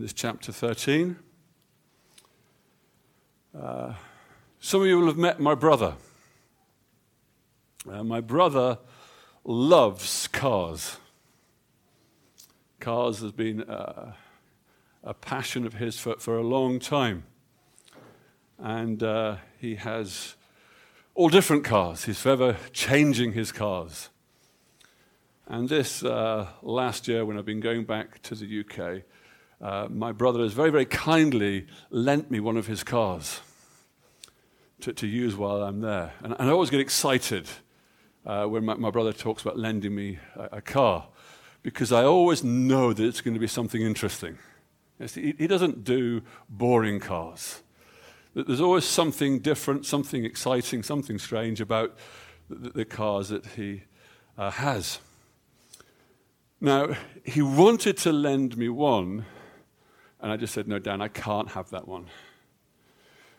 This chapter 13. Uh, some of you will have met my brother. Uh, my brother loves cars. Cars has been uh, a passion of his for, for a long time. And uh, he has all different cars. He's forever changing his cars. And this uh, last year, when I've been going back to the UK, uh, my brother has very, very kindly lent me one of his cars to, to use while I'm there. And, and I always get excited uh, when my, my, brother talks about lending me a, a, car because I always know that it's going to be something interesting. He, he, doesn't do boring cars. There's always something different, something exciting, something strange about the, the cars that he uh, has. Now, he wanted to lend me one and I just said, No, Dan, I can't have that one.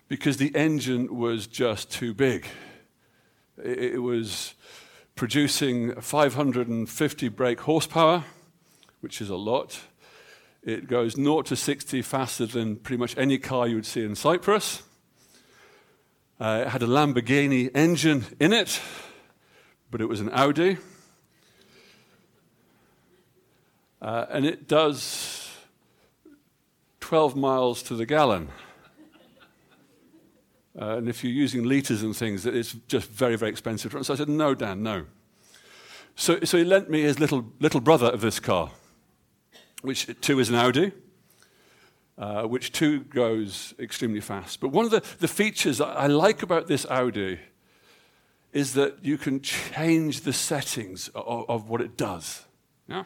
Because the engine was just too big. It, was producing 550 brake horsepower, which is a lot. It goes 0 to 60 faster than pretty much any car you would see in Cyprus. Uh, it had a Lamborghini engine in it, but it was an Audi. Uh, and it does 12 miles to the gallon. Uh, and if you're using liters and things, it's just very, very expensive. So I said, No, Dan, no. So, so he lent me his little, little brother of this car, which too is an Audi, uh, which too goes extremely fast. But one of the, the features I like about this Audi is that you can change the settings of, of what it does. Yeah?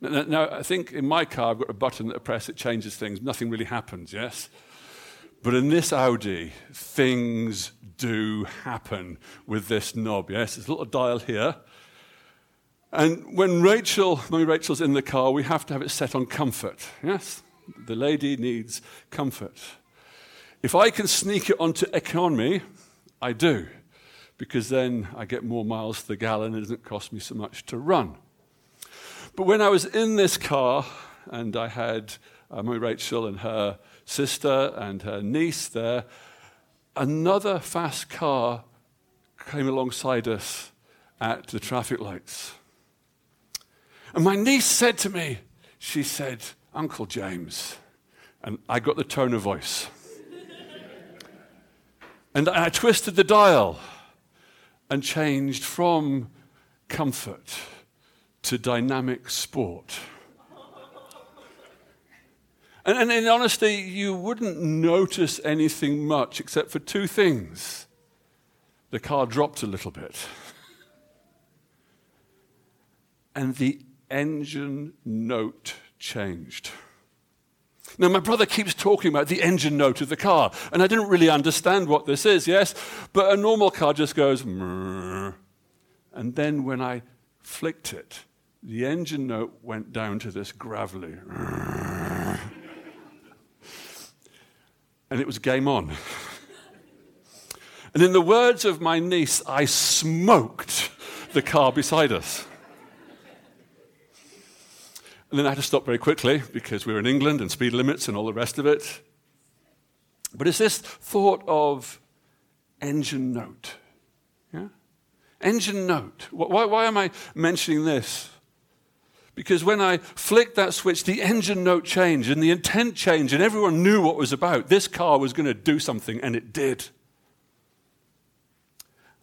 Now, now, I think in my car, I've got a button that I press, it changes things. Nothing really happens, yes? But in this Audi, things do happen with this knob, yes? There's a little dial here. And when Rachel, Mummy Rachel's in the car, we have to have it set on comfort, yes? The lady needs comfort. If I can sneak it onto economy, I do, because then I get more miles to the gallon and it doesn't cost me so much to run. But when I was in this car, and I had uh, my Rachel and her sister and her niece there, another fast car came alongside us at the traffic lights. And my niece said to me, she said, Uncle James. And I got the tone of voice. and I twisted the dial and changed from comfort to dynamic sport. And, and, in honesty, you wouldn't notice anything much except for two things. The car dropped a little bit, and the engine note changed. Now, my brother keeps talking about the engine note of the car, and I didn't really understand what this is, yes? But a normal car just goes, and then when I flicked it, the engine note went down to this gravelly. and it was game on. And in the words of my niece, I smoked the car beside us. And then I had to stop very quickly because we were in England and speed limits and all the rest of it. But it's this thought of engine note. Yeah? Engine note. Why, why am I mentioning this? Because when I flicked that switch, the engine note changed and the intent changed, and everyone knew what was about. This car was going to do something, and it did.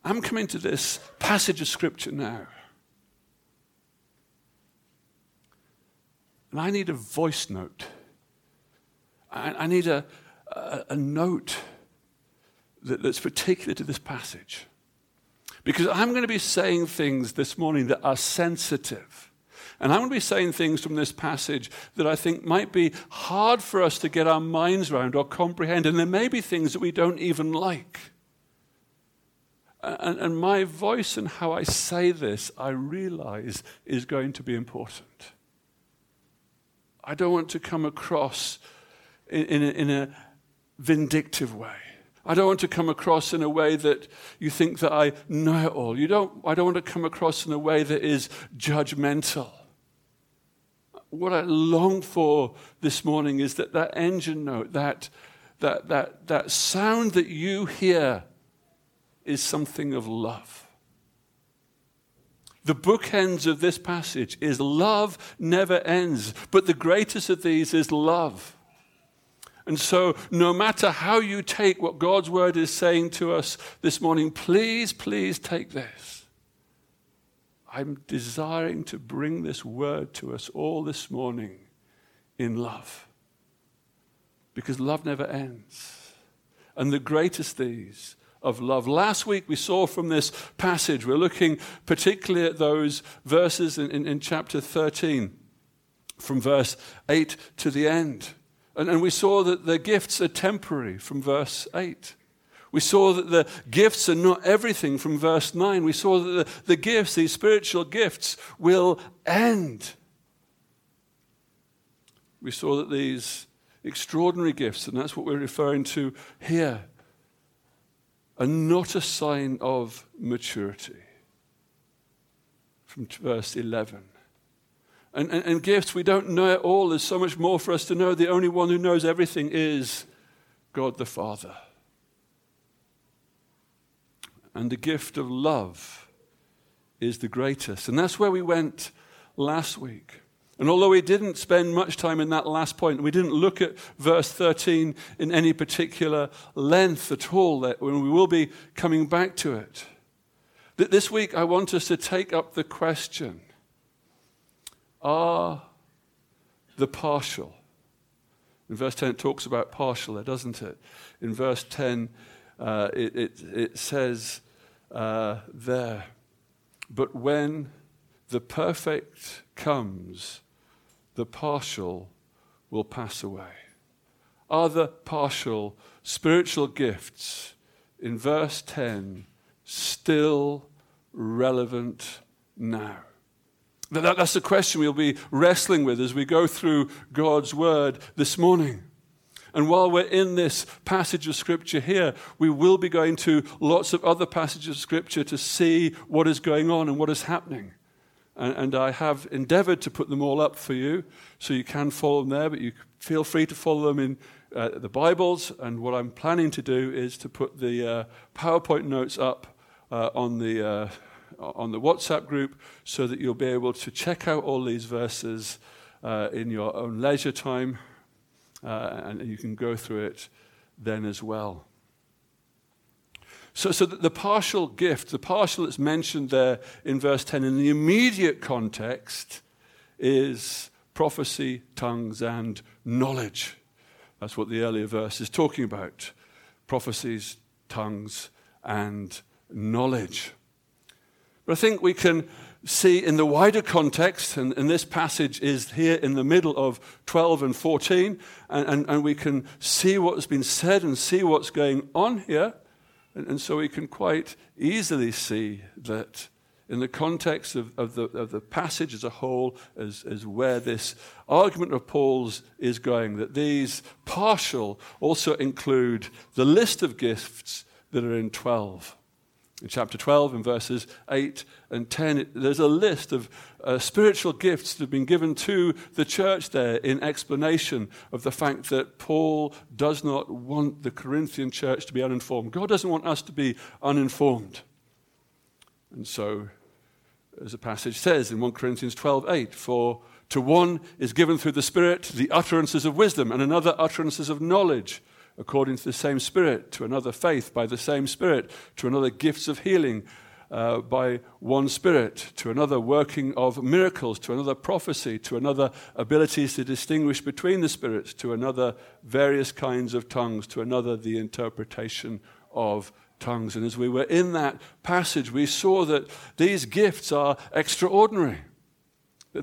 I'm coming to this passage of scripture now. And I need a voice note. I, need a, a, a note that, that's particular to this passage. Because I'm going to be saying things this morning that are sensitive and I'm going to be saying things from this passage that I think might be hard for us to get our minds around or comprehend. And there may be things that we don't even like. And, and my voice and how I say this, I realize, is going to be important. I don't want to come across in, in, a, in a vindictive way. I don't want to come across in a way that you think that I know it all. You don't, I don't want to come across in a way that is judgmental. What I long for this morning is that that engine note, that, that, that, that sound that you hear, is something of love. The bookends of this passage is love never ends, but the greatest of these is love. And so, no matter how you take what God's word is saying to us this morning, please, please take this. I'm desiring to bring this word to us all this morning in love. Because love never ends. And the greatest these of love. Last week we saw from this passage, we're looking particularly at those verses in, in, in chapter 13, from verse 8 to the end. And, and we saw that the gifts are temporary from verse 8. We saw that the gifts are not everything from verse 9. We saw that the, the gifts, these spiritual gifts, will end. We saw that these extraordinary gifts, and that's what we're referring to here, are not a sign of maturity. From verse 11 and, and, and gifts. We don't know it all. There's so much more for us to know. The only one who knows everything is God the Father. And the gift of love is the greatest. And that's where we went last week. And although we didn't spend much time in that last point, we didn't look at verse 13 in any particular length at all, that we will be coming back to it. This week, I want us to take up the question are the partial. In verse 10, it talks about partial there, doesn't it? In verse 10, uh, it, it, it, says uh, there, but when the perfect comes, the partial will pass away. Are the partial spiritual gifts in verse 10 still relevant now? That, that's the question we'll be wrestling with as we go through God's Word this morning. And while we're in this passage of Scripture here, we will be going to lots of other passages of Scripture to see what is going on and what is happening. And, and I have endeavored to put them all up for you so you can follow them there, but you feel free to follow them in uh, the Bibles. And what I'm planning to do is to put the uh, PowerPoint notes up uh, on the uh, on the WhatsApp group so that you'll be able to check out all these verses uh, in your own leisure time uh, and you can go through it then as well. So, so the partial gift, the partial that's mentioned there in verse 10 in the immediate context is prophecy, tongues, and knowledge. That's what the earlier verse is talking about prophecies, tongues, and knowledge. But I think we can see in the wider context, and, and, this passage is here in the middle of 12 and 14, and, and, and we can see what has been said and see what's going on here. And, so we can quite easily see that in the context of, of, the, of the passage as a whole, is, as where this argument of Paul's is going, that these partial also include the list of gifts that are in 12. In chapter 12, in verses 8 and 10, it, there's a list of uh, spiritual gifts that have been given to the church there in explanation of the fact that Paul does not want the Corinthian church to be uninformed. God doesn't want us to be uninformed. And so, as the passage says in 1 Corinthians 12 8, for to one is given through the Spirit the utterances of wisdom, and another utterances of knowledge according to the same Spirit, to another faith by the same Spirit, to another gifts of healing uh, by one Spirit, to another working of miracles, to another prophecy, to another abilities to distinguish between the spirits, to another various kinds of tongues, to another the interpretation of tongues. And as we were in that passage, we saw that these gifts are extraordinary.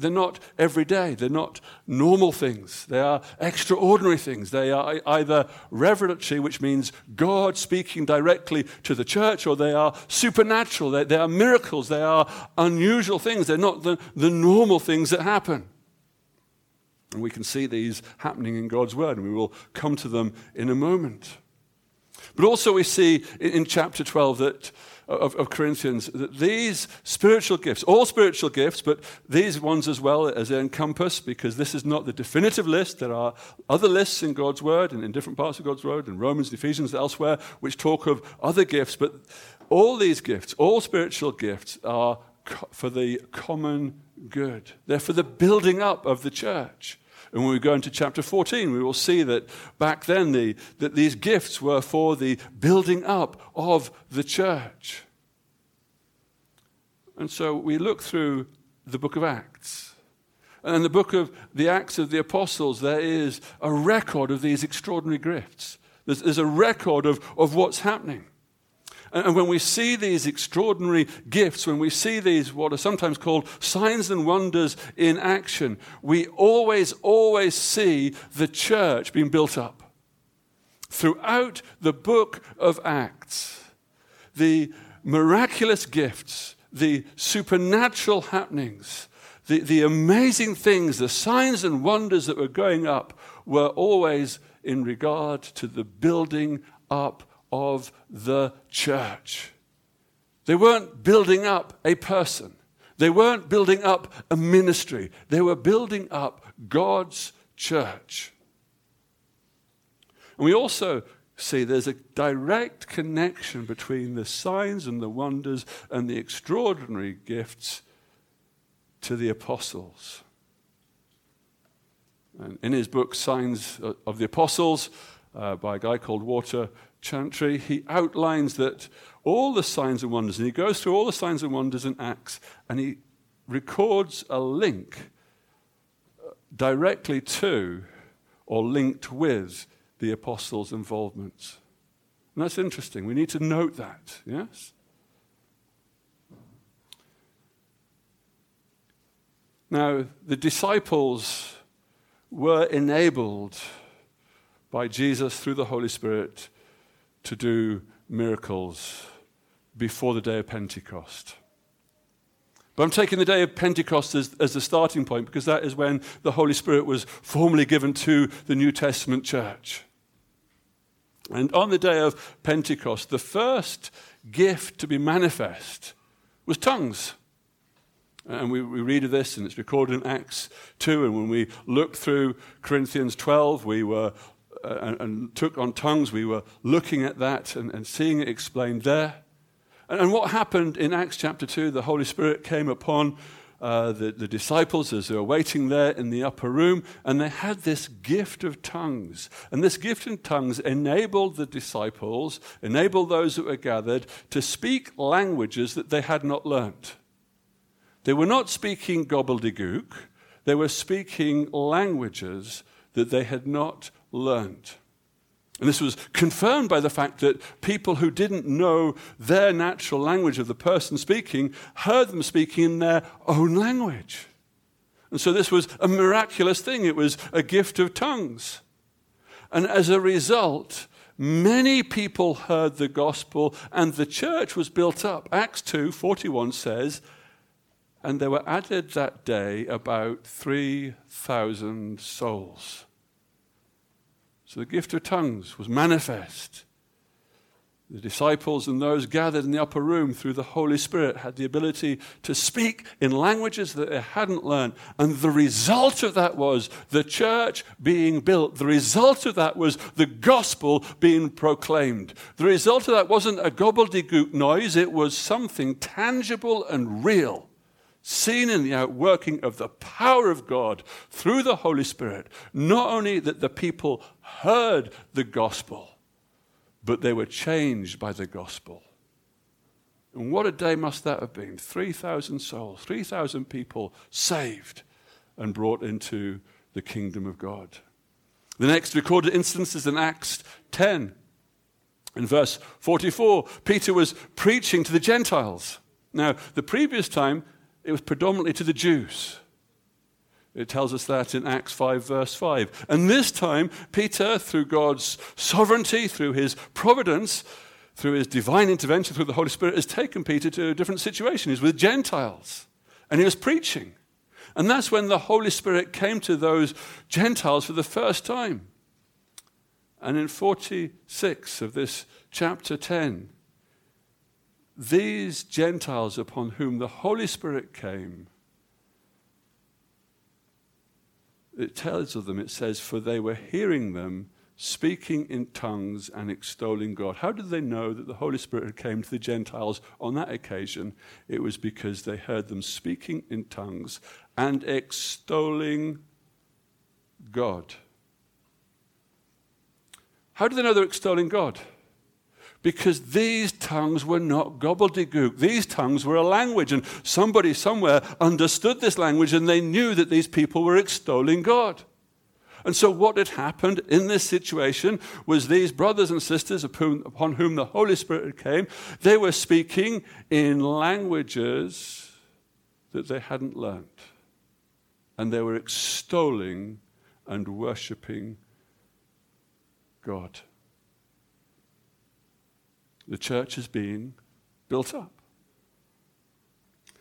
They're not everyday. They're not normal things. They are extraordinary things. They are either revelatory, which means God speaking directly to the church, or they are supernatural. They, they are miracles. They are unusual things. They're not the, the normal things that happen. And we can see these happening in God's Word, and we will come to them in a moment. But also, we see in, in chapter 12 that, of, of, Corinthians that these spiritual gifts, all spiritual gifts, but these ones as well as they encompass, because this is not the definitive list. There are other lists in God's Word and in different parts of God's Word, in Romans, Ephesians, elsewhere, which talk of other gifts. But all these gifts, all spiritual gifts, are co- for the common good. They're for the building up of the church. And when we go into chapter 14, we will see that back then the, that these gifts were for the building up of the church. And so we look through the book of Acts. And in the book of the Acts of the Apostles, there is a record of these extraordinary gifts. There's, there's a record of, of what's happening. And when we see these extraordinary gifts, when we see these, what are sometimes called signs and wonders in action, we always, always see the church being built up. Throughout the book of Acts, the miraculous gifts, the supernatural happenings, the, the amazing things, the signs and wonders that were going up were always in regard to the building up of the church. They weren't building up a person, they weren't building up a ministry, they were building up God's church. And we also see there's a direct connection between the signs and the wonders and the extraordinary gifts to the apostles. And in his book, Signs of the Apostles, uh, by a guy called Walter Chantry, he outlines that all the signs and wonders, and he goes through all the signs and wonders in Acts, and he records a link uh, directly to or linked with the apostles' involvement. And that's interesting. We need to note that, yes? Now, the disciples were enabled by Jesus through the Holy Spirit to do miracles before the day of Pentecost. But I'm taking the day of Pentecost as, as the starting point because that is when the Holy Spirit was formally given to the New Testament church. And on the day of Pentecost, the first gift to be manifest was tongues. And we, we read of this, and it's recorded in Acts 2. And when we look through Corinthians 12, we were and, and, took on tongues, we were looking at that and, and seeing it explained there. And, and, what happened in Acts chapter 2, the Holy Spirit came upon uh, the, the disciples as they were waiting there in the upper room, and they had this gift of tongues. And this gift in tongues enabled the disciples, enabled those that were gathered, to speak languages that they had not learnt. They were not speaking gobbledygook, they were speaking languages that they had not learned. And this was confirmed by the fact that people who didn't know their natural language of the person speaking heard them speaking in their own language. And so this was a miraculous thing. It was a gift of tongues. And as a result, many people heard the gospel and the church was built up. Acts 2 41 says, and there were added that day about 3,000 souls. So the gift of tongues was manifest. The disciples and those gathered in the upper room through the Holy Spirit had the ability to speak in languages that they hadn't learned. And the result of that was the church being built. The result of that was the gospel being proclaimed. The result of that wasn't a gobbledygook noise, it was something tangible and real seen in the outworking of the power of God through the Holy Spirit, not only that the people heard the gospel, but they were changed by the gospel. And what a day must that have been! 3,000 souls, 3,000 people saved and brought into the kingdom of God. The next recorded instance is in Acts 10. In verse 44, Peter was preaching to the Gentiles. Now, the previous time, it was predominantly to the Jews. It tells us that in Acts 5, verse 5. And this time, Peter, through God's sovereignty, through his providence, through his divine intervention through the Holy Spirit, has taken Peter to a different situation. He's with Gentiles, and he was preaching. And that's when the Holy Spirit came to those Gentiles for the first time. And in 46 of this chapter 10, these Gentiles upon whom the Holy Spirit came, it tells of them, it says, for they were hearing them speaking in tongues and extolling God. How did they know that the Holy Spirit had came to the Gentiles on that occasion? It was because they heard them speaking in tongues and extolling God. How do they know they're extolling God? Because these tongues were not gobbledygook. These tongues were a language, and somebody somewhere understood this language and they knew that these people were extolling God. And so, what had happened in this situation was these brothers and sisters upon whom the Holy Spirit came, they were speaking in languages that they hadn't learned. And they were extolling and worshipping God. The church is being built up.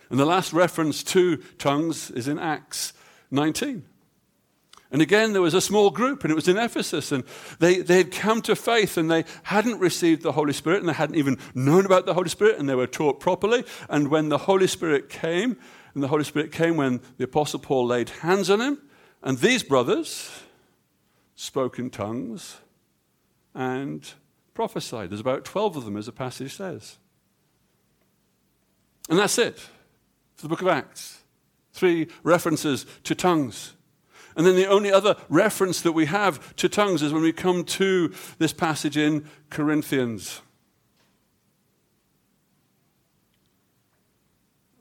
And the last reference to tongues is in Acts 19. And again, there was a small group, and it was in Ephesus, and they, they had come to faith, and they hadn't received the Holy Spirit, and they hadn't even known about the Holy Spirit, and they were taught properly. And when the Holy Spirit came, and the Holy Spirit came when the Apostle Paul laid hands on him, and these brothers spoke in tongues and prophesied. There's about 12 of them, as the passage says. And that's it for the book of Acts. Three references to tongues. And then the only other reference that we have to tongues is when we come to this passage in Corinthians.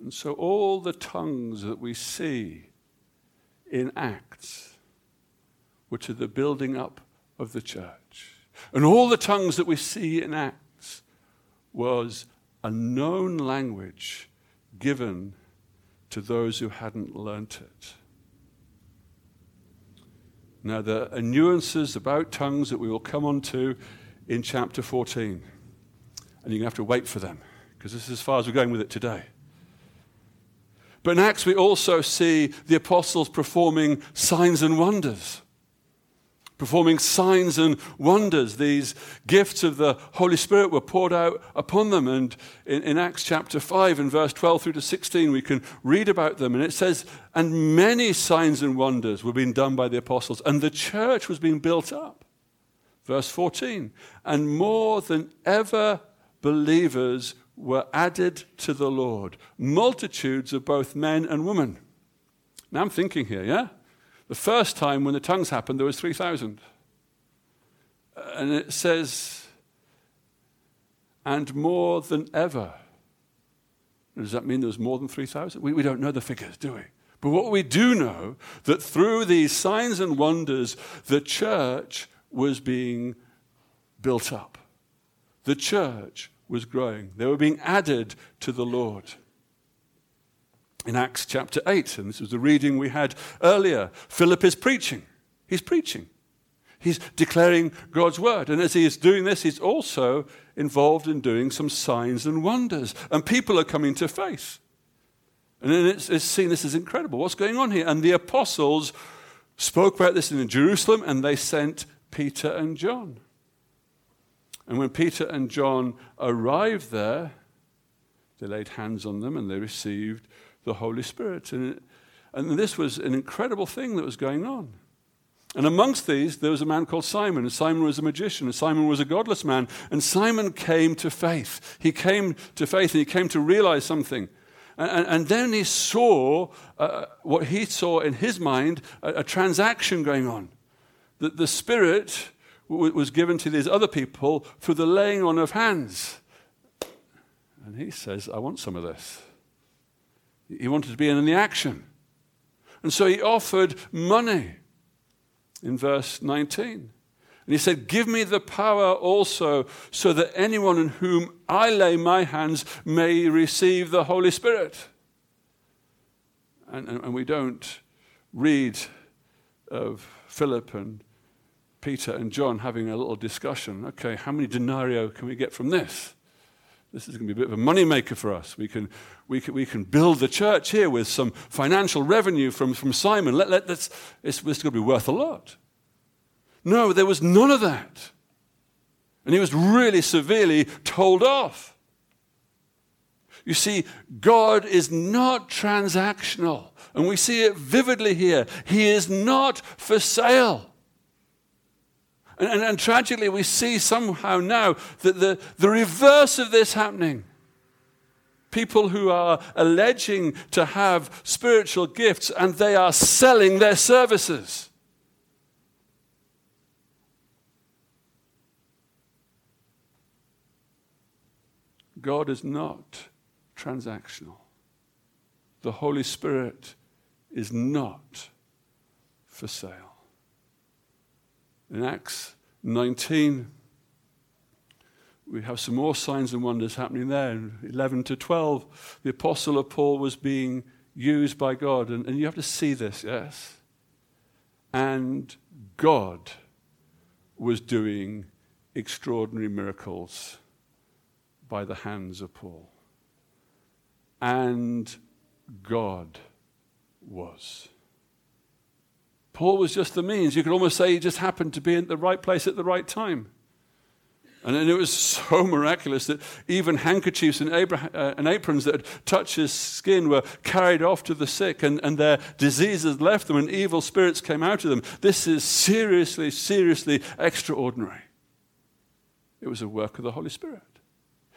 And so all the tongues that we see in Acts were to the building up of the church. And all the tongues that we see in Acts was a known language given to those who hadn't learnt it. Now, there are nuances about tongues that we will come on to in chapter 14. And you're going to have to wait for them, because this is as far as we're going with it today. But in Acts, we also see the apostles performing signs and wonders performing signs and wonders. These gifts of the Holy Spirit were poured out upon them. And in, in, Acts chapter 5 and verse 12 through to 16, we can read about them. And it says, And many signs and wonders were being done by the apostles, and the church was being built up. Verse 14, and more than ever believers were added to the Lord, multitudes of both men and women. Now I'm thinking here, yeah? The first time when the tongues happened, there was 3,000. And it says, and more than ever. Does that mean there was more than 3,000? We, we don't know the figures, do we? But what we do know, that through these signs and wonders, the church was being built up. The church was growing. They were being added to the Lord in Acts chapter 8, and this was the reading we had earlier. Philip is preaching. He's preaching. He's declaring God's word. And as he is doing this, he's also involved in doing some signs and wonders. And people are coming to faith. And then it's, it's seen this as incredible. What's going on here? And the apostles spoke about this in Jerusalem, and they sent Peter and John. And when Peter and John arrived there, they laid hands on them and they received the Holy Spirit. And, and this was an incredible thing that was going on. And amongst these, there was a man called Simon, and Simon was a magician, and Simon was a godless man. And Simon came to faith. He came to faith, and he came to realize something. And, and, and then he saw uh, what he saw in his mind a, a transaction going on. That the Spirit w- was given to these other people through the laying on of hands. And he says, I want some of this. He wanted to be in the action. And so he offered money in verse 19. And he said, Give me the power also, so that anyone in whom I lay my hands may receive the Holy Spirit. And, and, and we don't read of Philip and Peter and John having a little discussion. Okay, how many denarii can we get from this? This is going to be a bit of a moneymaker for us. We can, we can, we can build the church here with some financial revenue from, from Simon. Let, let, let's, it's, it's going to be worth a lot. No, there was none of that. And he was really severely told off. You see, God is not transactional. And we see it vividly here. He is not for sale. And, and, and, tragically, we see somehow now that the, the reverse of this happening. People who are alleging to have spiritual gifts and they are selling their services. God is not transactional. The Holy Spirit is not for sale. In Acts 19, we have some more signs and wonders happening there. In 11 to 12, the apostle of Paul was being used by God. And, and you have to see this, yes? And God was doing extraordinary miracles by the hands of Paul. And God was. Paul was just the means. You could almost say he just happened to be in the right place at the right time. And, it was so miraculous that even handkerchiefs and, Abraham, uh, and, aprons that had touched his skin were carried off to the sick, and, and their diseases left them, and evil spirits came out of them. This is seriously, seriously extraordinary. It was a work of the Holy Spirit.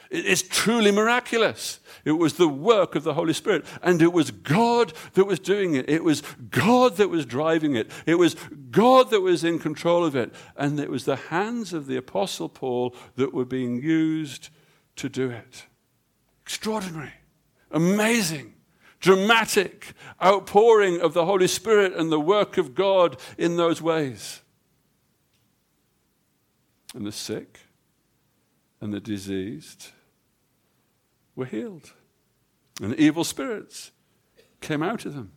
It's truly miraculous. It was the work of the Holy Spirit. And it was God that was doing it. It was God that was driving it. It was God that was in control of it. And it was the hands of the Apostle Paul that were being used to do it. Extraordinary. Amazing. Dramatic outpouring of the Holy Spirit and the work of God in those ways. And the sick and the diseased were healed. And evil spirits came out of them.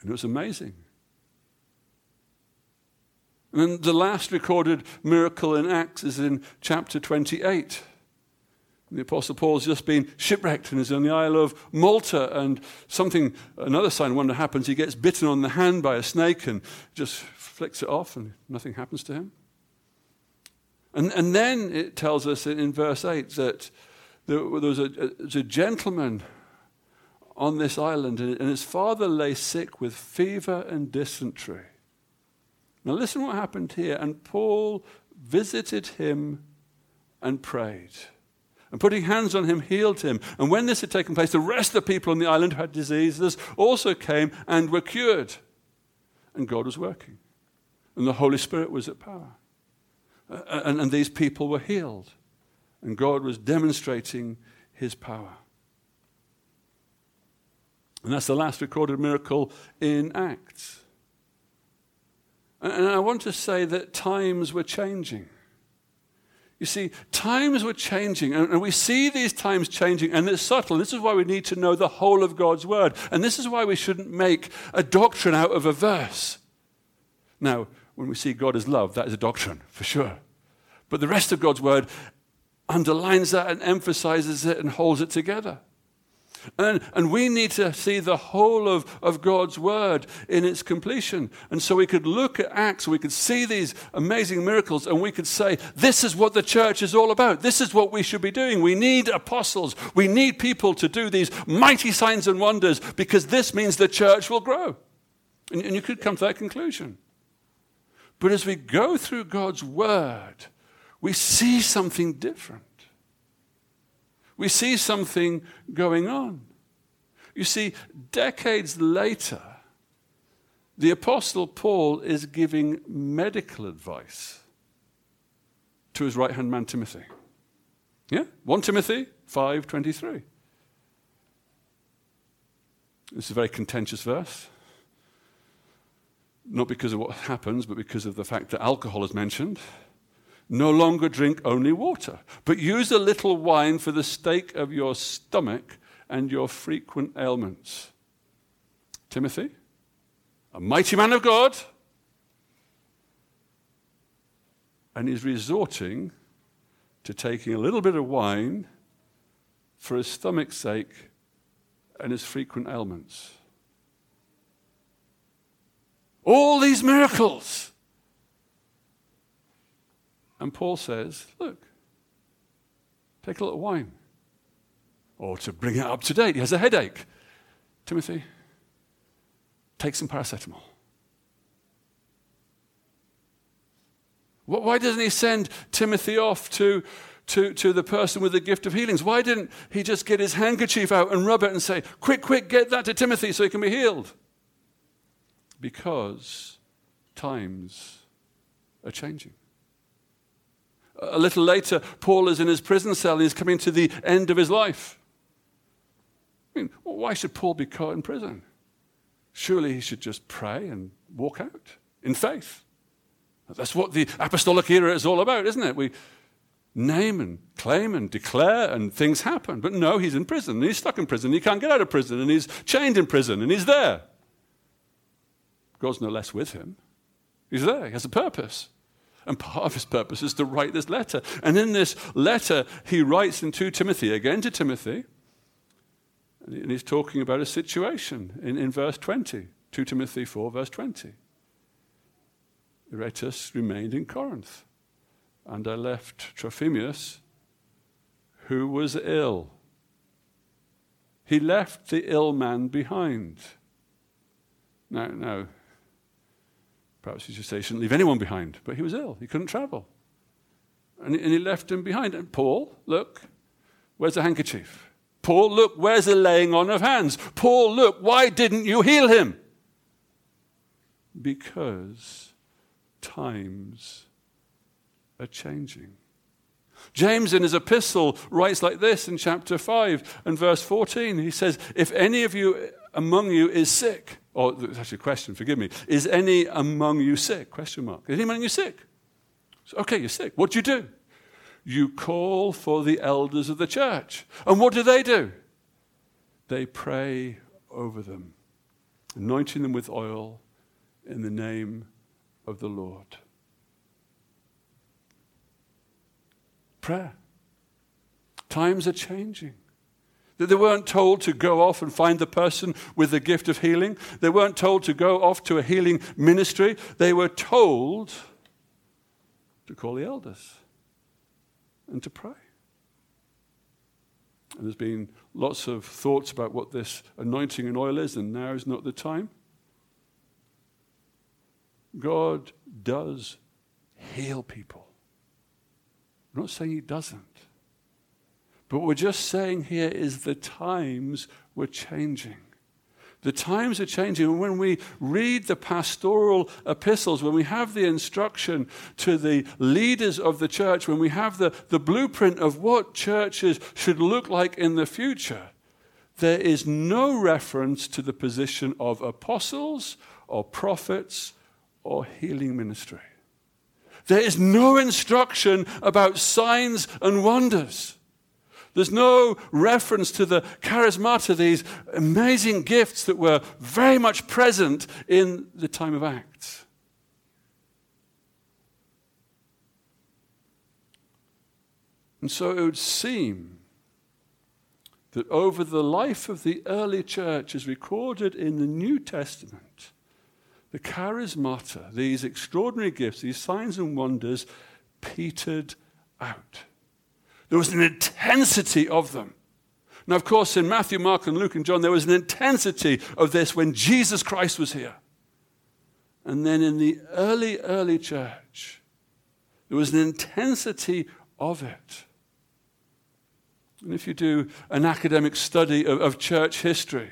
And it was amazing. And then the last recorded miracle in Acts is in chapter 28. The Apostle Paul's just been shipwrecked and is on the Isle of Malta, and something, another sign wonder happens. He gets bitten on the hand by a snake and just flicks it off, and nothing happens to him. And, and then it tells us in verse 8 that there, was a, a, a gentleman on this island, and his father lay sick with fever and dysentery. Now, listen what happened here. And Paul visited him and prayed. And putting hands on him, healed him. And when this had taken place, the rest of the people on the island who had diseases also came and were cured. And God was working. And the Holy Spirit was at power. And, and these people were healed. And God was demonstrating his power. And that's the last recorded miracle in Acts. And I want to say that times were changing. You see, times were changing, and we see these times changing, and it's subtle. This is why we need to know the whole of God's word. And this is why we shouldn't make a doctrine out of a verse. Now, when we see God as love, that is a doctrine, for sure. But the rest of God's word underlines that and emphasizes it and holds it together. And, and we need to see the whole of, of God's word in its completion. And so we could look at Acts, we could see these amazing miracles, and we could say, This is what the church is all about. This is what we should be doing. We need apostles. We need people to do these mighty signs and wonders because this means the church will grow. And, and you could come to that conclusion. But as we go through God's word, we see something different. We see something going on. You see, decades later, the Apostle Paul is giving medical advice to his right hand man Timothy. Yeah? 1 Timothy 5:23. This is a very contentious verse. Not because of what happens, but because of the fact that alcohol is mentioned. No longer drink only water, but use a little wine for the stake of your stomach and your frequent ailments. Timothy, a mighty man of God, and he's resorting to taking a little bit of wine for his stomach's sake and his frequent ailments. All these miracles And Paul says, Look, take a little wine. Or to bring it up to date, he has a headache. Timothy, take some paracetamol. Why doesn't he send Timothy off to, to, to the person with the gift of healings? Why didn't he just get his handkerchief out and rub it and say, Quick, quick, get that to Timothy so he can be healed? Because times are changing. A little later, Paul is in his prison cell and he's coming to the end of his life. I mean, why should Paul be caught in prison? Surely he should just pray and walk out in faith. That's what the apostolic era is all about, isn't it? We name and claim and declare, and things happen. But no, he's in prison, and he's stuck in prison, he can't get out of prison, and he's chained in prison, and he's there. God's no less with him. He's there, he has a purpose. And part of his purpose is to write this letter. And in this letter, he writes in 2 Timothy, again to Timothy, and he's talking about a situation in, in verse 20, 2 Timothy 4, verse 20. Erastus remained in Corinth, and I left Trophimus, who was ill. He left the ill man behind. Now, now, perhaps you should say he shouldn't leave anyone behind, but he was ill. He couldn't travel. And, and he left him behind. And Paul, look, where's the handkerchief? Paul, look, where's the laying on of hands? Paul, look, why didn't you heal him? Because times are changing. James, in his epistle, writes like this in chapter 5 and verse 14. He says, If any of you among you is sick, or it's actually a question, forgive me, is any among you sick? Question mark. Is any among you sick? So, Okay, you're sick. What do you do? You call for the elders of the church. And what do they do? They pray over them, anointing them with oil in the name of the Lord. Prayer. Times are changing. That they weren't told to go off and find the person with the gift of healing. They weren't told to go off to a healing ministry. They were told to call the elders and to pray. And there's been lots of thoughts about what this anointing and oil is, and now is not the time. God does heal people. I'm not saying He doesn't. But what we're just saying here is the times were changing. The times are changing. And when we read the pastoral epistles, when we have the instruction to the leaders of the church, when we have the, the blueprint of what churches should look like in the future, there is no reference to the position of apostles or prophets or healing ministry. There is no instruction about signs and wonders. There's no reference to the charismata, these amazing gifts that were very much present in the time of Acts. And so it would seem that over the life of the early church, as recorded in the New Testament, the charismata, these extraordinary gifts, these signs and wonders, petered out. There was an intensity of them. Now, of course, in Matthew, Mark, and Luke, and John, there was an intensity of this when Jesus Christ was here. And then in the early, early church, there was an intensity of it. And if you do an academic study of, of church history,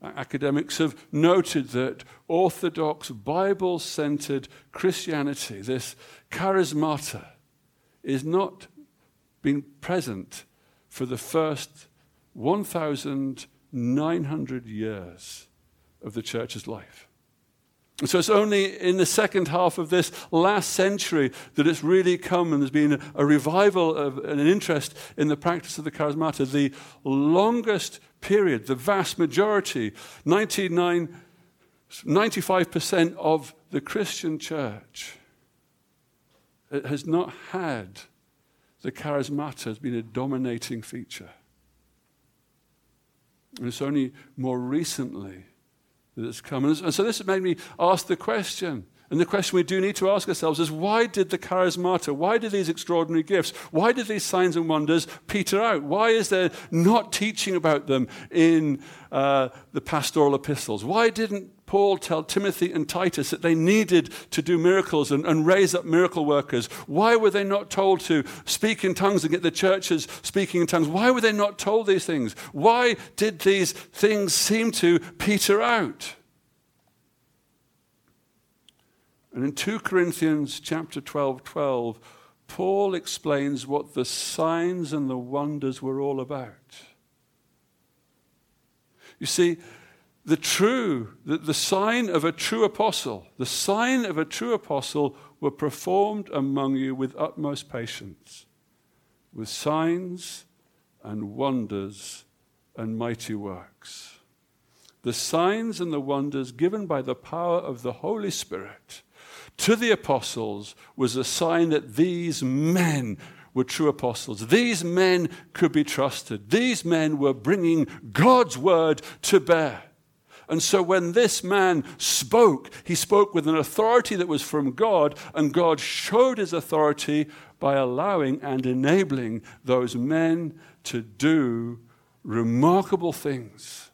Uh, academics have noted that Orthodox, Bible centered Christianity, this charismata, is not been present for the first 1,900 years of the church's life. So it's only in the second half of this last century that it's really come and there's been a, revival of, and an interest in the practice of the charismata. The longest period, the vast majority, 99, 95% of the Christian church uh, has not had the charismata has been a dominating feature. And it's only more recently that it's come. And so this has made me ask the question And the question we do need to ask ourselves is why did the charismata, why did these extraordinary gifts, why did these signs and wonders peter out? Why is there not teaching about them in uh, the pastoral epistles? Why didn't Paul tell Timothy and Titus that they needed to do miracles and, and raise up miracle workers? Why were they not told to speak in tongues and get the churches speaking in tongues? Why were they not told these things? Why did these things seem to peter out? And in 2 Corinthians chapter 12, 12, Paul explains what the signs and the wonders were all about. You see, the true, the, the sign of a true apostle, the sign of a true apostle were performed among you with utmost patience, with signs and wonders and mighty works. The signs and the wonders given by the power of the Holy Spirit to the apostles was a sign that these men were true apostles. These men could be trusted. These men were bringing God's word to bear. And so when this man spoke, he spoke with an authority that was from God, and God showed his authority by allowing and enabling those men to do remarkable things.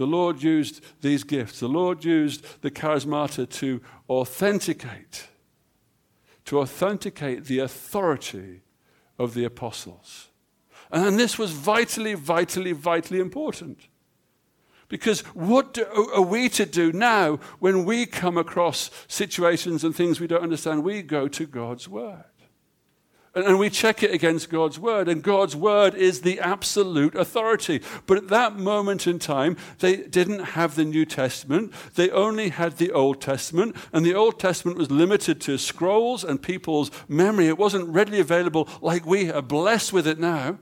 The Lord used these gifts. The Lord used the charismata to authenticate, to authenticate the authority of the apostles. And this was vitally, vitally, vitally important. Because what do, are we to do now when we come across situations and things we don't understand? We go to God's Word. And we check it against God's word, and God's word is the absolute authority. But at that moment in time, they didn't have the New Testament. They only had the Old Testament, and the Old Testament was limited to scrolls and people's memory. It wasn't readily available like we are blessed with it now.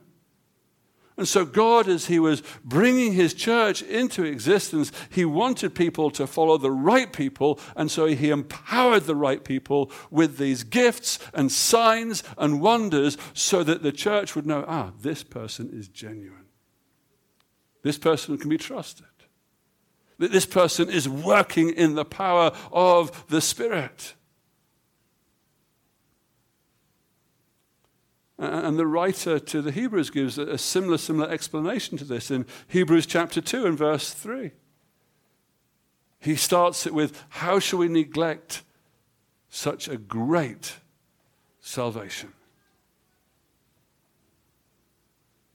And so, God, as He was bringing His church into existence, He wanted people to follow the right people. And so, He empowered the right people with these gifts and signs and wonders so that the church would know ah, this person is genuine. This person can be trusted. That this person is working in the power of the Spirit. And the writer to the Hebrews gives a similar, similar explanation to this in Hebrews chapter 2 and verse 3. He starts it with, How shall we neglect such a great salvation?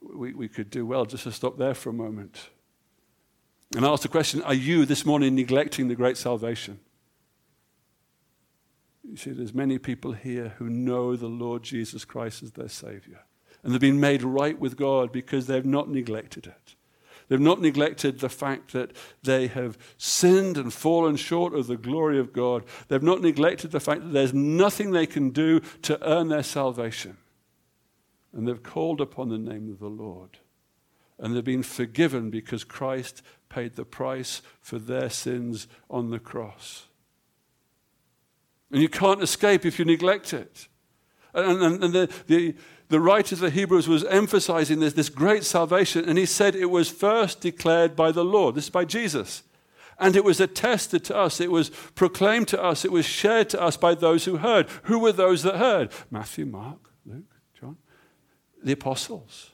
We, we could do well just to stop there for a moment and ask the question Are you this morning neglecting the great salvation? You see, there's many people here who know the Lord Jesus Christ as their Savior. And they've been made right with God because they've not neglected it. They've not neglected the fact that they have sinned and fallen short of the glory of God. They've not neglected the fact that there's nothing they can do to earn their salvation. And they've called upon the name of the Lord. And they've been forgiven because Christ paid the price for their sins on the cross. And you can't escape if you neglect it. And, and, and the, the, the writer of the Hebrews was emphasizing this, this great salvation, and he said it was first declared by the Lord. This is by Jesus. And it was attested to us, it was proclaimed to us, it was shared to us by those who heard. Who were those that heard? Matthew, Mark, Luke, John, the apostles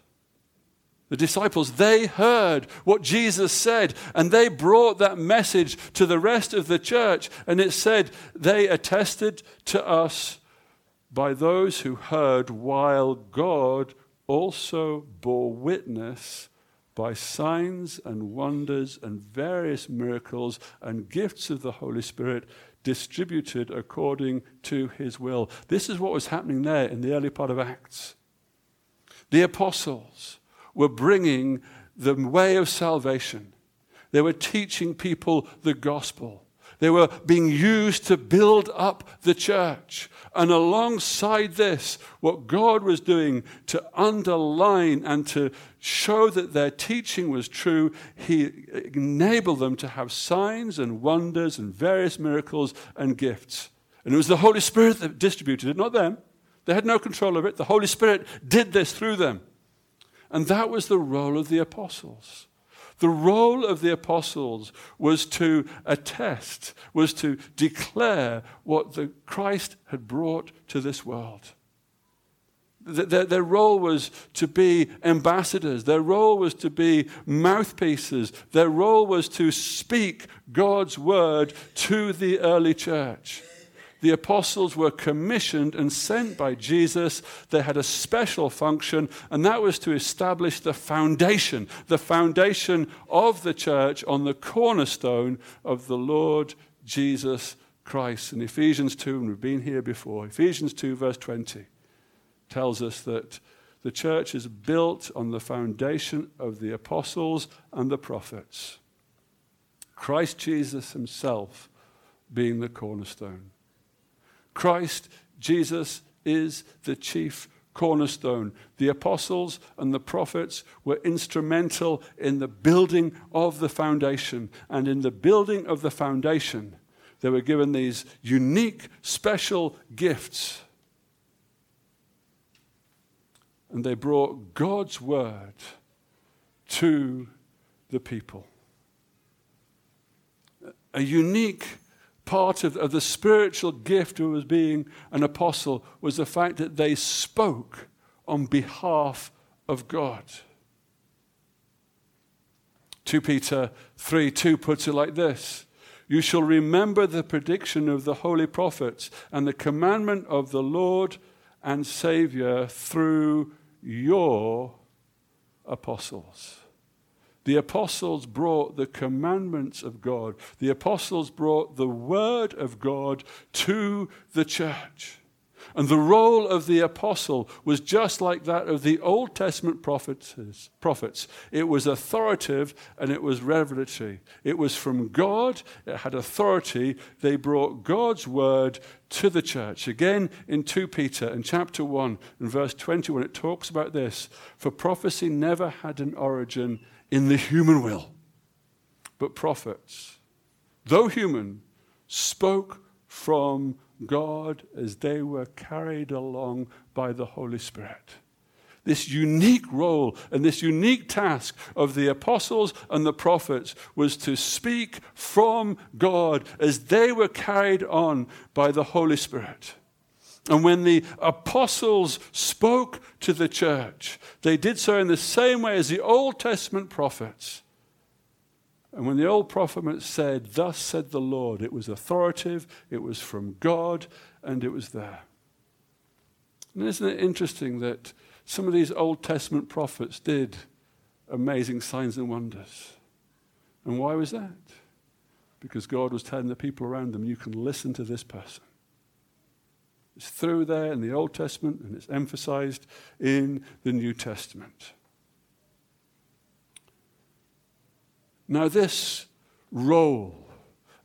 the disciples, they heard what Jesus said and they brought that message to the rest of the church. And it said, they attested to us by those who heard, while God also bore witness by signs and wonders and various miracles and gifts of the Holy Spirit distributed according to his will. This is what was happening there in the early part of Acts. The apostles were bringing the way of salvation. They were teaching people the gospel. They were being used to build up the church. And alongside this, what God was doing to underline and to show that their teaching was true, He enabled them to have signs and wonders and various miracles and gifts. And it was the Holy Spirit that distributed it, not them. They had no control of it. The Holy Spirit did this through them. And that was the role of the apostles. The role of the apostles was to attest, was to declare what the Christ had brought to this world. Their, their, role was to be ambassadors. Their role was to be mouthpieces. Their role was to speak God's word to the early church the apostles were commissioned and sent by Jesus. They had a special function, and that was to establish the foundation, the foundation of the church on the cornerstone of the Lord Jesus Christ. In Ephesians 2, and we've been here before, Ephesians 2, verse 20, tells us that the church is built on the foundation of the apostles and the prophets. Christ Jesus himself being the cornerstone. Christ Jesus is the chief cornerstone. The apostles and the prophets were instrumental in the building of the foundation. And in the building of the foundation, they were given these unique, special gifts. And they brought God's word to the people. A unique part of, of the spiritual gift of being an apostle was the fact that they spoke on behalf of God. 2 Peter 3 2 puts it like this You shall remember the prediction of the holy prophets and the commandment of the Lord and Savior through your apostles. The apostles brought the commandments of God. The apostles brought the word of God to the church. And the role of the apostle was just like that of the Old Testament prophets. prophets. It was authoritative and it was revelatory. It was from God, it had authority. They brought God's word to the church. Again, in 2 Peter, in chapter 1, in verse 21, it talks about this For prophecy never had an origin in the human will. But prophets, though human, spoke from God as they were carried along by the Holy Spirit. This unique role and this unique task of the apostles and the prophets was to speak from God as they were carried on by the Holy Spirit. And when the apostles spoke to the church, they did so in the same way as the Old Testament prophets. And when the old prophet said, Thus said the Lord, it was authoritative, it was from God, and it was there. And isn't it interesting that some of these Old Testament prophets did amazing signs and wonders? And why was that? Because God was telling the people around them, You can listen to this person. It's through there in the Old Testament and it's emphasized in the New Testament. Now, this role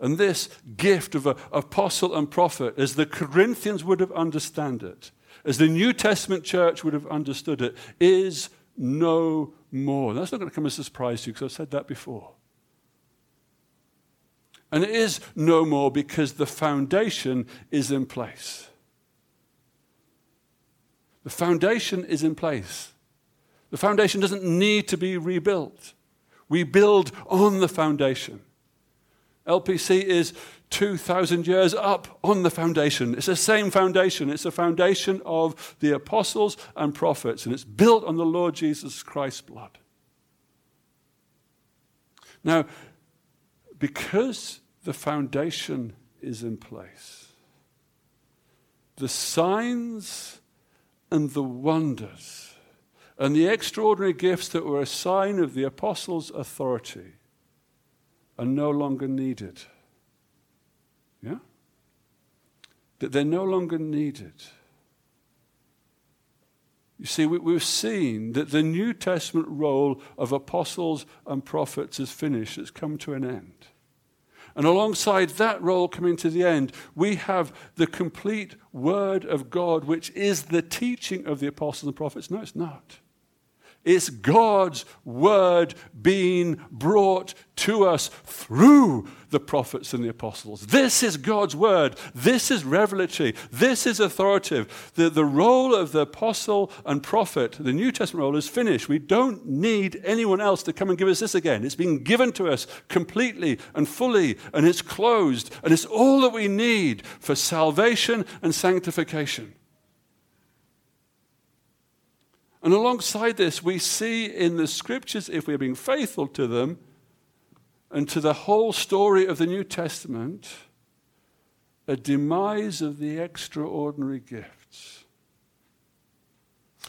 and this gift of an apostle and prophet, as the Corinthians would have understood it, as the New Testament church would have understood it, is no more. That's not going to come as a surprise to you because I've said that before. And it is no more because the foundation is in place. The foundation is in place. The foundation doesn't need to be rebuilt. We build on the foundation. LPC is 2,000 years up on the foundation. It's the same foundation. It's the foundation of the apostles and prophets, and it's built on the Lord Jesus Christ's blood. Now, because the foundation is in place, the signs and the wonders and the extraordinary gifts that were a sign of the apostles' authority are no longer needed. Yeah? That they're no longer needed. You see, we, have seen that the New Testament role of apostles and prophets is finished, it's come to an end. And alongside that role coming to the end, we have the complete Word of God, which is the teaching of the apostles and prophets. No, it's not. It's God's word being brought to us through the prophets and the apostles. This is God's word. This is revelatory. This is authoritative. The, the role of the apostle and prophet, the New Testament role, is finished. We don't need anyone else to come and give us this again. It's been given to us completely and fully, and it's closed, and it's all that we need for salvation and sanctification. And alongside this, we see in the scriptures, if we're being faithful to them and to the whole story of the New Testament, a demise of the extraordinary gifts.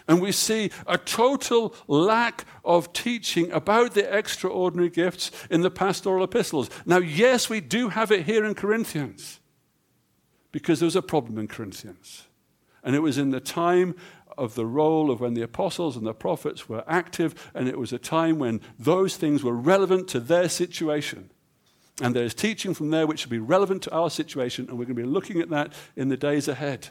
And we see a total lack of teaching about the extraordinary gifts in the pastoral epistles. Now, yes, we do have it here in Corinthians because there was a problem in Corinthians. And it was in the time of the role of when the apostles and the prophets were active, and it was a time when those things were relevant to their situation. And there's teaching from there which should be relevant to our situation, and we're going to be looking at that in the days ahead.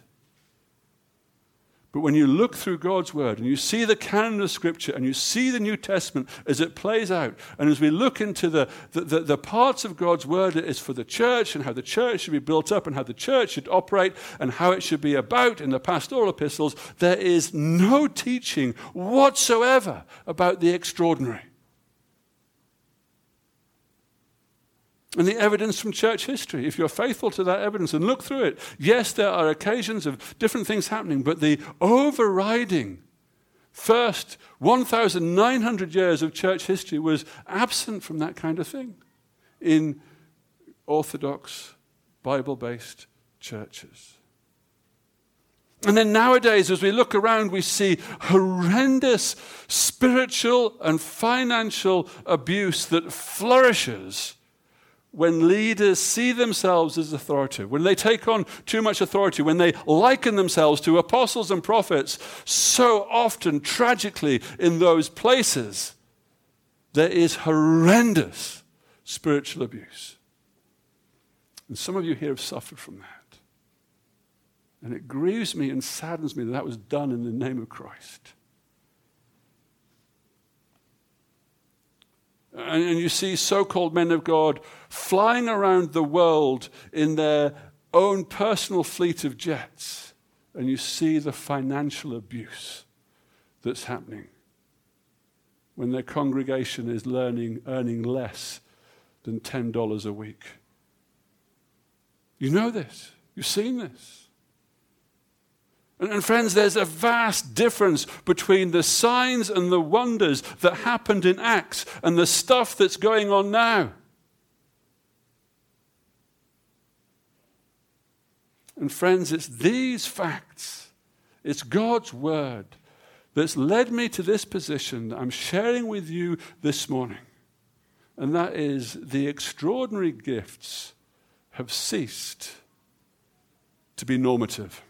But when you look through God's Word and you see the canon of Scripture and you see the New Testament as it plays out, and as we look into the, the, the, the, parts of God's Word that is for the church and how the church should be built up and how the church should operate and how it should be about in the pastoral epistles, there is no teaching whatsoever about the extraordinary. And the evidence from church history. If you're faithful to that evidence and look through it, yes, there are occasions of different things happening, but the overriding first 1,900 years of church history was absent from that kind of thing in Orthodox, Bible based churches. And then nowadays, as we look around, we see horrendous spiritual and financial abuse that flourishes when leaders see themselves as authoritative, when they take on too much authority, when they liken themselves to apostles and prophets, so often, tragically, in those places, there is horrendous spiritual abuse. And some of you here have suffered from that. And it grieves me and saddens me that that was done in the name of Christ. And, and you see so called men of God flying around the world in their own personal fleet of jets, and you see the financial abuse that's happening when their congregation is learning, earning less than $10 a week. You know this. You've seen this. And, friends, there's a vast difference between the signs and the wonders that happened in Acts and the stuff that's going on now. And, friends, it's these facts, it's God's word that's led me to this position that I'm sharing with you this morning. And that is the extraordinary gifts have ceased to be normative.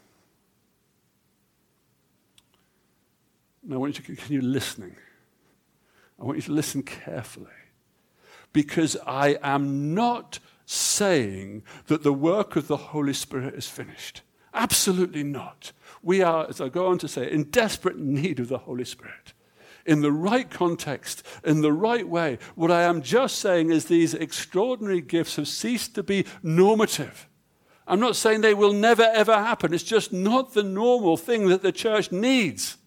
I want you to continue listening. I want you to listen carefully. Because I am not saying that the work of the Holy Spirit is finished. Absolutely not. We are, as I go on to say, in desperate need of the Holy Spirit. In the right context, in the right way. What I am just saying is these extraordinary gifts have ceased to be normative. I'm not saying they will never, ever happen. It's just not the normal thing that the church needs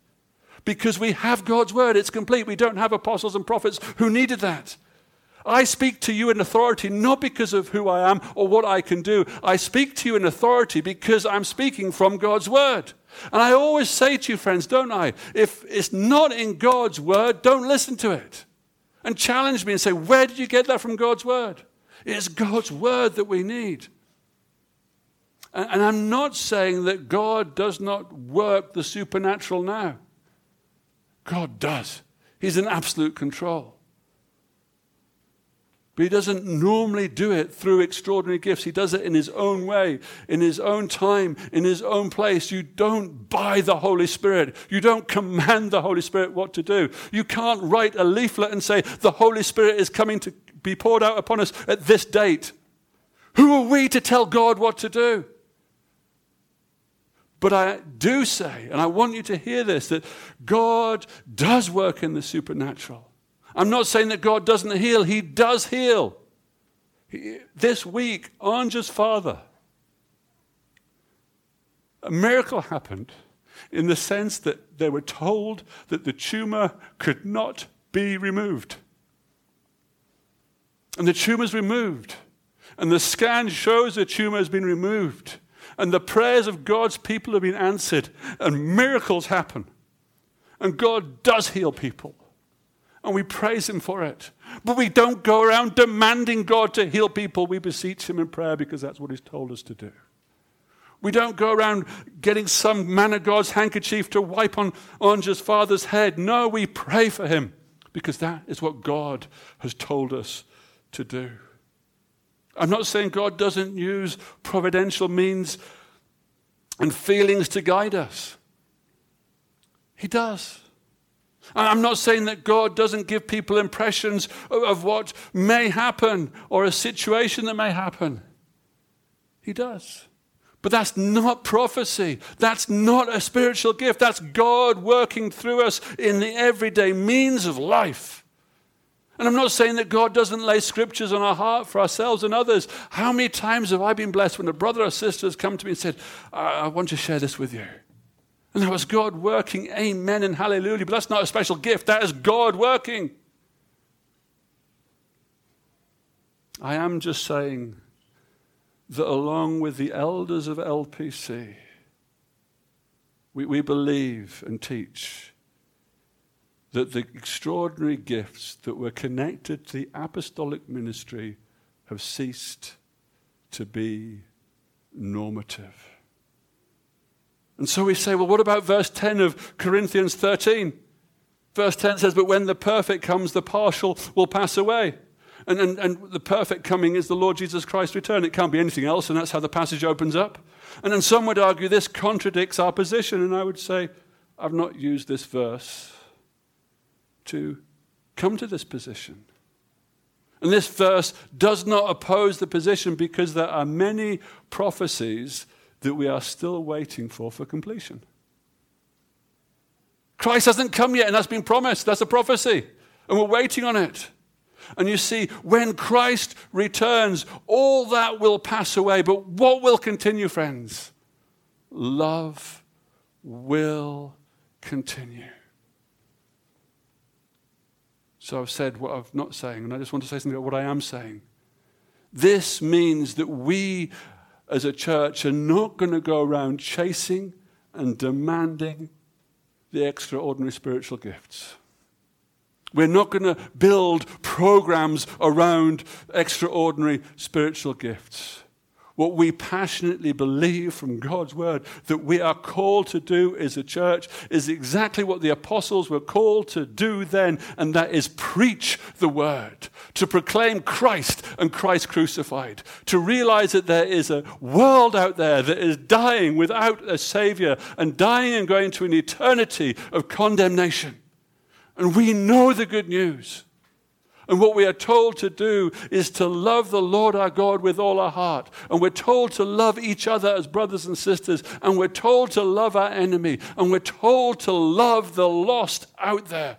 because we have God's word. It's complete. We don't have apostles and prophets who needed that. I speak to you in authority not because of who I am or what I can do. I speak to you in authority because I'm speaking from God's word. And I always say to you, friends, don't I? If it's not in God's word, don't listen to it. And challenge me and say, where did you get that from God's word? It's God's word that we need. And I'm not saying that God does not work the supernatural now. God does. He's in absolute control. But he doesn't normally do it through extraordinary gifts. He does it in his own way, in his own time, in his own place. You don't buy the Holy Spirit. You don't command the Holy Spirit what to do. You can't write a leaflet and say, the Holy Spirit is coming to be poured out upon us at this date. Who are we to tell God what to do? But I do say, and I want you to hear this, that God does work in the supernatural. I'm not saying that God doesn't heal, He does heal. He, this week, Anja's father, a miracle happened in the sense that they were told that the tumor could not be removed. And the tumor is removed. And the scan shows the tumor has been removed. And the prayers of God's people have been answered. And miracles happen. And God does heal people. And we praise Him for it. But we don't go around demanding God to heal people. We beseech Him in prayer because that's what He's told us to do. We don't go around getting some man of God's handkerchief to wipe on Anja's father's head. No, we pray for him because that is what God has told us to do. I'm not saying God doesn't use providential means and feelings to guide us. He does. I'm not saying that God doesn't give people impressions of what may happen or a situation that may happen. He does. But that's not prophecy. That's not a spiritual gift. That's God working through us in the everyday means of life. And I'm not saying that God doesn't lay scriptures on our heart for ourselves and others. How many times have I been blessed when a brother or sister has come to me and said, I, I want to share this with you? And that was God working. Amen and hallelujah. But that's not a special gift, that is God working. I am just saying that along with the elders of LPC, we, we believe and teach that the extraordinary gifts that were connected to the apostolic ministry have ceased to be normative. And so we say, well, what about verse 10 of Corinthians 13? Verse 10 says, But when the perfect comes, the partial will pass away. And, and, and the perfect coming is the Lord Jesus Christ's return. It can't be anything else, and that's how the passage opens up. And then some would argue this contradicts our position, and I would say, I've not used this verse to come to this position. And this verse does not oppose the position because there are many prophecies that we are still waiting for for completion. Christ hasn't come yet, and that's been promised. That's a prophecy, and we're waiting on it. And you see, when Christ returns, all that will pass away. But what will continue, friends? Love will continue. So I've said what I'm not saying, and I just want to say something about what I am saying. This means that we as a church are not going to go around chasing and demanding the extraordinary spiritual gifts. We're not going to build programs around extraordinary spiritual gifts what we passionately believe from God's word that we are called to do as a church is exactly what the apostles were called to do then, and that is preach the word, to proclaim Christ and Christ crucified, to realize that there is a world out there that is dying without a savior and dying and going to an eternity of condemnation. And we know the good news. And what we are told to do is to love the Lord our God with all our heart. And we're told to love each other as brothers and sisters. And we're told to love our enemy. And we're told to love the lost out there.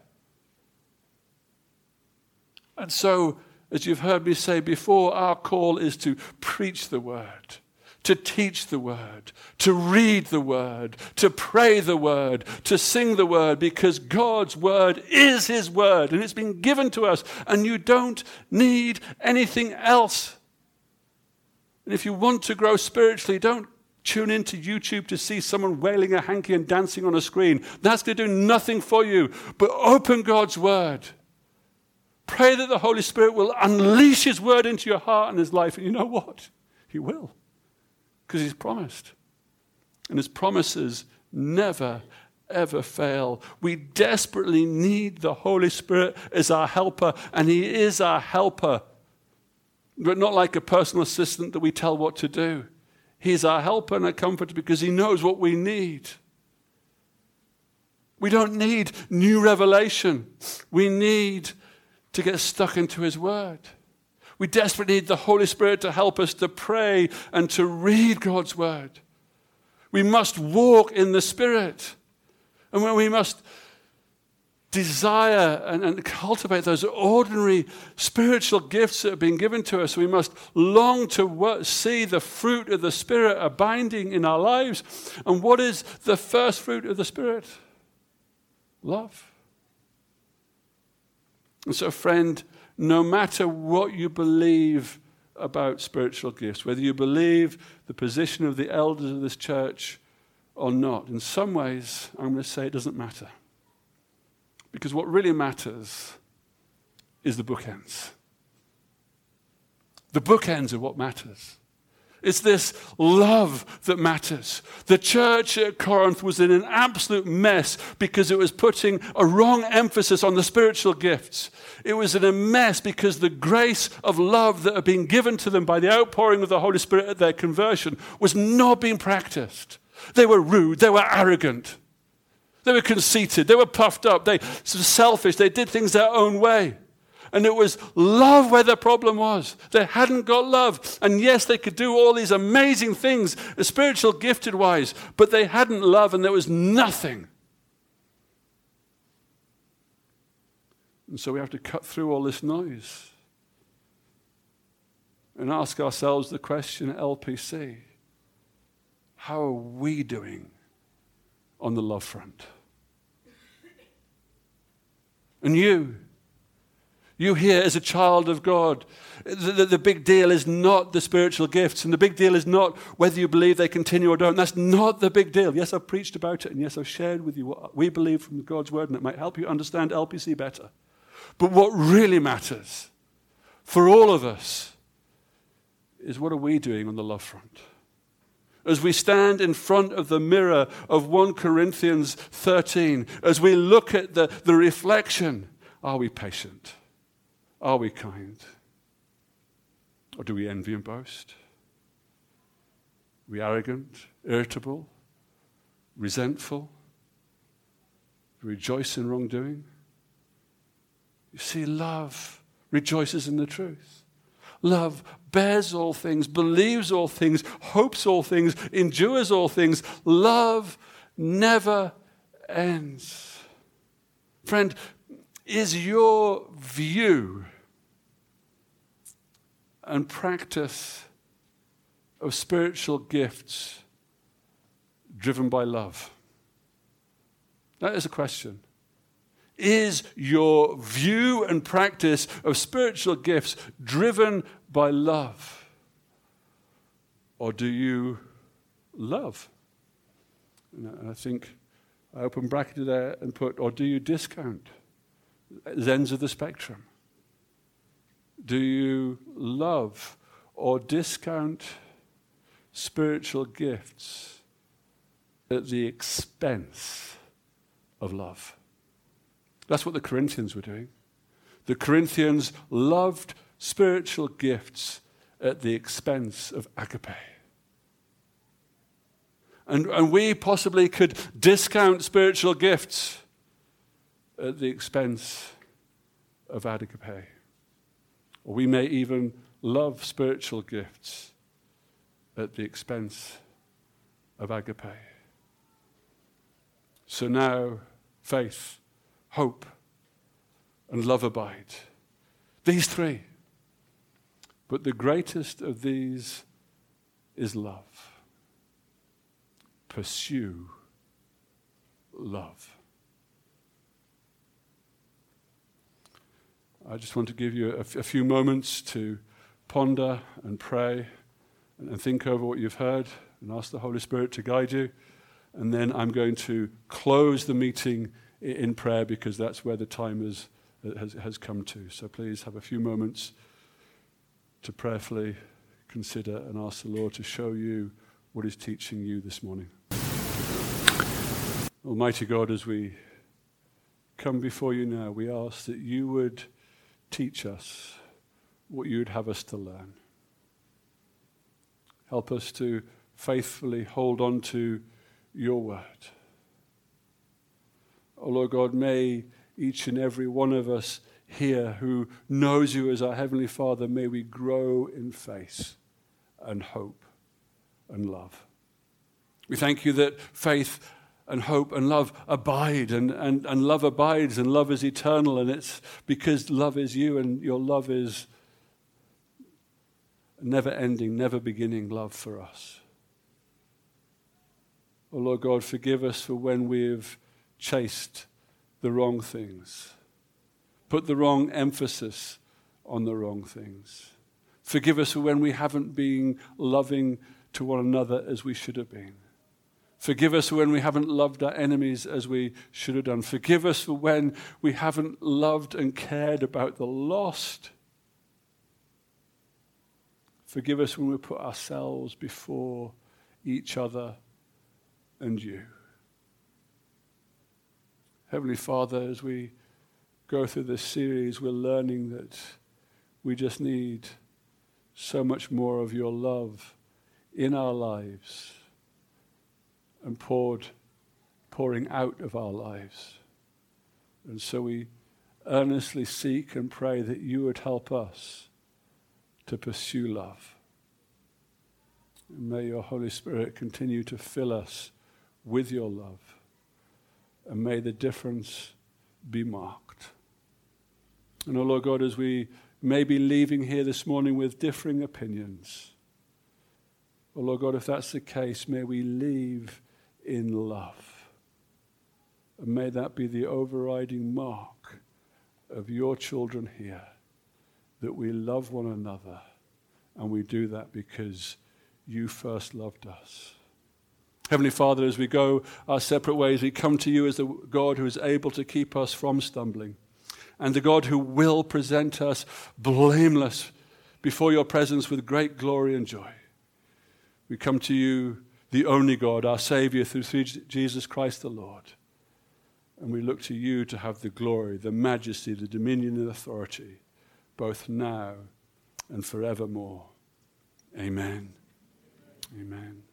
And so, as you've heard me say before, our call is to preach the word to teach the word, to read the word, to pray the word, to sing the word, because God's word is his word and it's been given to us, and you don't need anything else. And if you want to grow spiritually, don't tune into YouTube to see someone wailing a hanky and dancing on a screen. That's going to do nothing for you. But open God's word. Pray that the Holy Spirit will unleash His word into your heart and His life. And you know what? He will because He's promised. And His promises never, ever fail. We desperately need the Holy Spirit as our helper, and He is our helper, but not like a personal assistant that we tell what to do. He's our helper and our comforter because He knows what we need. We don't need new revelation. We need to get stuck into His Word. We desperately need the Holy Spirit to help us to pray and to read God's word. We must walk in the Spirit. And when we must desire and, and, cultivate those ordinary spiritual gifts that have been given to us, we must long to work, see the fruit of the Spirit abiding in our lives. And what is the first fruit of the Spirit? Love. And so, friend, no matter what you believe about spiritual gifts, whether you believe the position of the elders of this church or not, in some ways, I'm going to say it doesn't matter. Because what really matters is the bookends. The bookends are what matters. It's this love that matters. The church at Corinth was in an absolute mess because it was putting a wrong emphasis on the spiritual gifts. It was in a mess because the grace of love that had been given to them by the outpouring of the Holy Spirit at their conversion was not being practiced. They were rude, they were arrogant, they were conceited, they were puffed up, they were selfish, they did things their own way. And it was love where the problem was. They hadn't got love. And yes, they could do all these amazing things, spiritual gifted wise, but they hadn't love and there was nothing. And so we have to cut through all this noise and ask ourselves the question LPC how are we doing on the love front? And you, you here as a child of God. The, the, the, big deal is not the spiritual gifts, and the big deal is not whether you believe they continue or don't. That's not the big deal. Yes, I've preached about it, and yes, I've shared with you what we believe from God's word, and it might help you understand LPC better. But what really matters for all of us is what are we doing on the love front? As we stand in front of the mirror of 1 Corinthians 13, as we look at the, the reflection, are we patient? Are we kind? Or do we envy and boast? Are we arrogant, irritable, resentful? Rejoice in wrongdoing? You see, love rejoices in the truth. Love bears all things, believes all things, hopes all things, endures all things. Love never ends. Friend, is your view and practice of spiritual gifts driven by love? That is a question. Is your view and practice of spiritual gifts driven by love? Or do you love? And I think I open bracket there and put, or do you discount? Ends of the spectrum? Do you love or discount spiritual gifts at the expense of love? That's what the Corinthians were doing. The Corinthians loved spiritual gifts at the expense of agape. And, and we possibly could discount spiritual gifts at the expense of agape. Or we may even love spiritual gifts at the expense of agape. So now, faith, hope, and love abide. These three. But the greatest of these is love. Pursue love. I just want to give you a, f- a few moments to ponder and pray and, think over what you've heard and ask the Holy Spirit to guide you. And then I'm going to close the meeting in prayer because that's where the time is, uh, has, has come to. So please have a few moments to prayerfully consider and ask the Lord to show you what He's teaching you this morning. Almighty God, as we come before you now, we ask that you would teach us what you'd have us to learn. Help us to faithfully hold on to your word. Oh Lord God, may each and every one of us here who knows you as our Heavenly Father, may we grow in faith and hope and love. We thank you that faith and hope and love abide, and, and, and love abides, and love is eternal, and it's because love is you, and your love is never ending, never beginning love for us. Oh Lord God, forgive us for when we've chased the wrong things, put the wrong emphasis on the wrong things. Forgive us for when we haven't been loving to one another as we should have been. Forgive us when we haven't loved our enemies as we should have done. Forgive us for when we haven't loved and cared about the lost. Forgive us when we put ourselves before each other and you. Heavenly Father, as we go through this series, we're learning that we just need so much more of your love in our lives and poured, pouring out of our lives. And so we earnestly seek and pray that you would help us to pursue love. And may your Holy Spirit continue to fill us with your love. And may the difference be marked. And, oh Lord God, as we may be leaving here this morning with differing opinions, oh Lord God, if that's the case, may we leave in love. And may that be the overriding mark of your children here that we love one another. And we do that because you first loved us. Heavenly Father, as we go our separate ways, we come to you as the God who is able to keep us from stumbling and the God who will present us blameless before your presence with great glory and joy. We come to you the only God, our Savior, through Jesus Christ the Lord. And we look to you to have the glory, the majesty, the dominion, and authority, both now and forevermore. Amen. Amen.